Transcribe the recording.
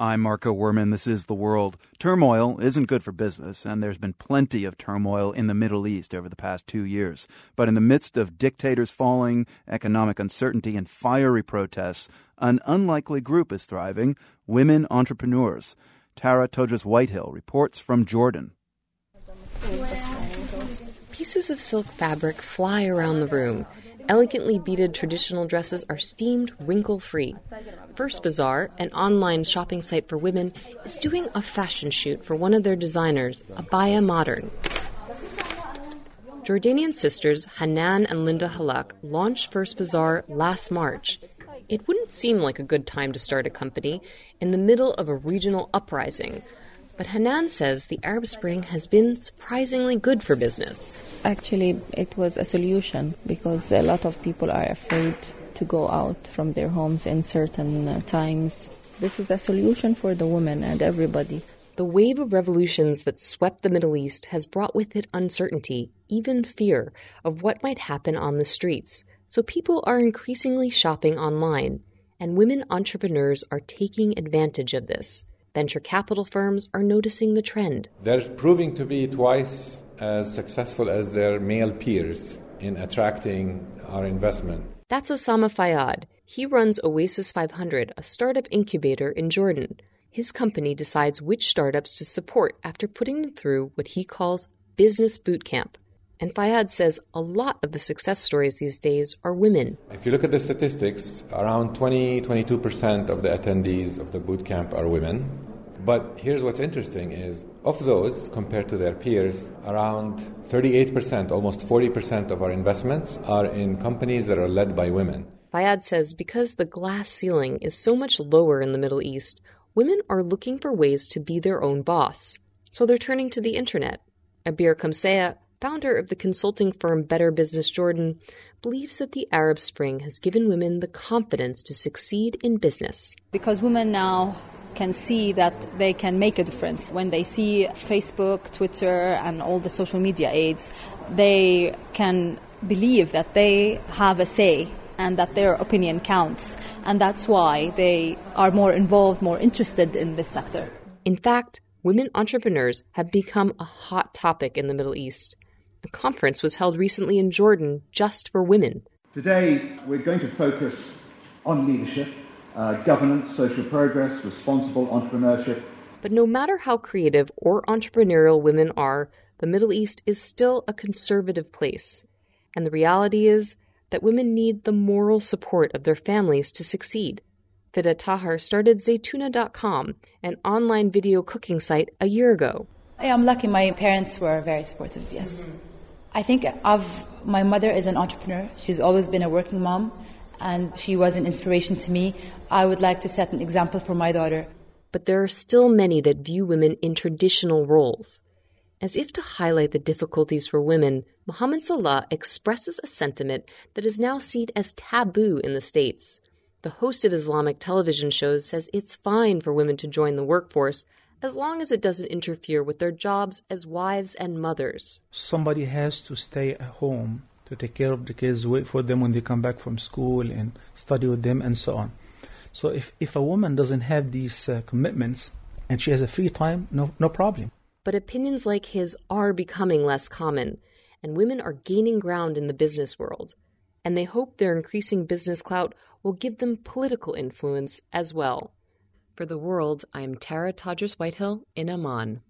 I'm Marco Werman. This is The World. Turmoil isn't good for business, and there's been plenty of turmoil in the Middle East over the past two years. But in the midst of dictators falling, economic uncertainty, and fiery protests, an unlikely group is thriving women entrepreneurs. Tara Todras Whitehill reports from Jordan. Pieces of silk fabric fly around the room. Elegantly beaded traditional dresses are steamed wrinkle free. First Bazaar, an online shopping site for women, is doing a fashion shoot for one of their designers, Abaya Modern. Jordanian sisters Hanan and Linda Halak launched First Bazaar last March. It wouldn't seem like a good time to start a company in the middle of a regional uprising. But Hanan says the Arab Spring has been surprisingly good for business. Actually, it was a solution because a lot of people are afraid to go out from their homes in certain uh, times. This is a solution for the women and everybody. The wave of revolutions that swept the Middle East has brought with it uncertainty, even fear, of what might happen on the streets. So people are increasingly shopping online, and women entrepreneurs are taking advantage of this. Venture capital firms are noticing the trend. They're proving to be twice as successful as their male peers in attracting our investment. That's Osama Fayyad. He runs Oasis 500, a startup incubator in Jordan. His company decides which startups to support after putting them through what he calls business boot camp. And Fayyad says a lot of the success stories these days are women. If you look at the statistics, around 20 22% of the attendees of the boot camp are women. But here's what's interesting is of those compared to their peers, around 38%, almost 40% of our investments are in companies that are led by women. Fayyad says because the glass ceiling is so much lower in the Middle East, women are looking for ways to be their own boss. So they're turning to the internet. Abir Kamsea, founder of the consulting firm Better Business Jordan, believes that the Arab Spring has given women the confidence to succeed in business. Because women now can see that they can make a difference. When they see Facebook, Twitter, and all the social media aids, they can believe that they have a say and that their opinion counts. And that's why they are more involved, more interested in this sector. In fact, women entrepreneurs have become a hot topic in the Middle East. A conference was held recently in Jordan just for women. Today, we're going to focus on leadership, uh, governance, social progress, responsible entrepreneurship. But no matter how creative or entrepreneurial women are, the Middle East is still a conservative place. And the reality is that women need the moral support of their families to succeed. Fida Tahar started Zaytuna.com, an online video cooking site, a year ago. I am lucky my parents were very supportive, yes. Mm-hmm. I think of my mother is an entrepreneur. She's always been a working mom, and she was an inspiration to me. I would like to set an example for my daughter. But there are still many that view women in traditional roles. As if to highlight the difficulties for women, Mohammed Salah expresses a sentiment that is now seen as taboo in the States. The host of Islamic television shows says it's fine for women to join the workforce as long as it doesn't interfere with their jobs as wives and mothers. Somebody has to stay at home to take care of the kids, wait for them when they come back from school, and study with them, and so on. So if, if a woman doesn't have these uh, commitments and she has a free time, no, no problem. But opinions like his are becoming less common, and women are gaining ground in the business world. And they hope their increasing business clout will give them political influence as well. For the world, I am Tara Todras Whitehill in Amman.